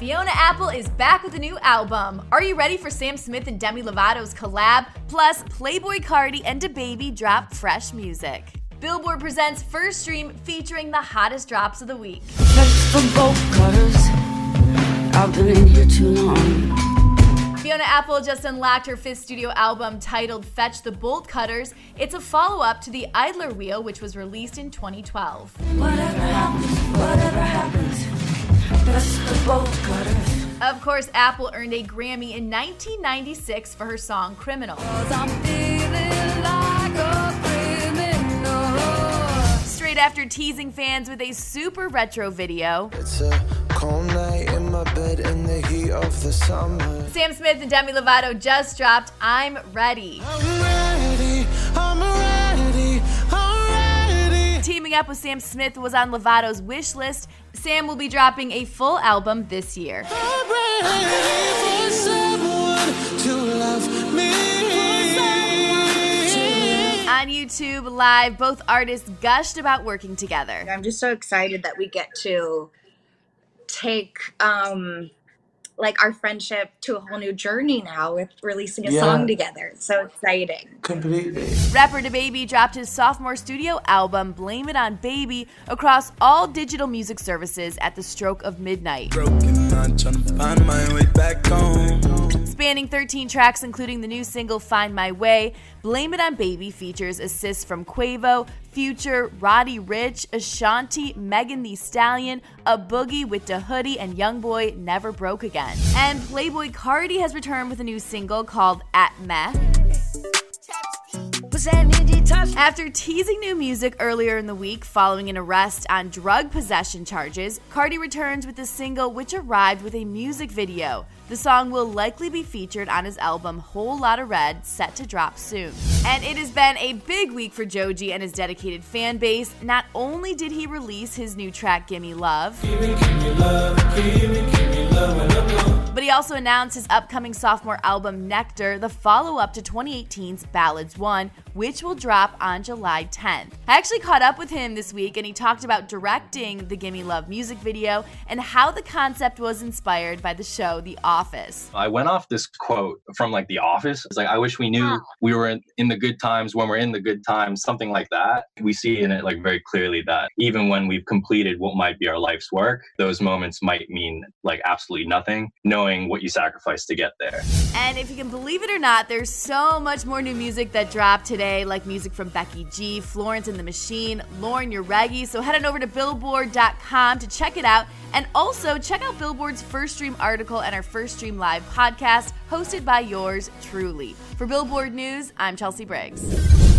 Fiona Apple is back with a new album. Are you ready for Sam Smith and Demi Lovato's collab? Plus, Playboi Carti and DaBaby drop fresh music. Billboard presents First Stream featuring the hottest drops of the week. I've been in here too long. Fiona Apple just unlocked her fifth studio album titled Fetch the Bolt Cutters. It's a follow up to the Idler Wheel, which was released in 2012. Whatever happens, whatever happens, Of course, Apple earned a Grammy in 1996 for her song Criminal. Straight after teasing fans with a super retro video, It's a cold night in my bed in the heat of the summer. Sam Smith and Demi Lovato just dropped I'm Ready. I'm ready, I'm ready, I'm ready. Teaming up with Sam Smith was on Lovato's wish list. Sam will be dropping a full album this year. On YouTube Live, both artists gushed about working together. I'm just so excited that we get to take um like our friendship to a whole new journey now with releasing a Yeah. song together. It's so exciting. Completely. Rapper DaBaby dropped his sophomore studio album, Blame It on Baby, across all digital music services at the stroke of midnight. broken, I'm trying to find my way back home. Spanning 13 tracks, including the new single Find My Way, Blame It on Baby features assists from Quavo, Future, Roddy Ricch, Ashanti, Megan Thee Stallion, A Boogie with Da Hoodie, and Youngboy Never Broke Again. And Playboi Carti has returned with a new single called At Meth. After teasing new music earlier in the week following an arrest on drug possession charges, Cardi returns with the single which arrived with a music video. The song will likely be featured on his album Whole Lotta Red, set to drop soon. And it has been a big week for Joji and his dedicated fan base. Not only did he release his new track Gimme Love, but he also announced his upcoming sophomore album Nectar, the follow up to 2018's Ballads 1, which will drop on July 10th. I actually caught up with him this week and he talked about directing the Gimme Love music video and how the concept was inspired by the show The Office. I went off this quote from like The Office. It's like, I wish we knew we were in, in the good times when we're in the good times, something like that. We see in it like very clearly that even when we've completed what might be our life's work, those moments might mean like absolutely nothing, knowing what you sacrificed to get there. And if you can believe it or not, there's so much more new music that dropped today, like music from Becky G, Florence and the Machine, Lauren Jauregui. So head on over to billboard.com to check it out. And also check out Billboard's First Stream article and our First Stream Live podcast, hosted by yours truly. For Billboard News, I'm Chelsea Briggs.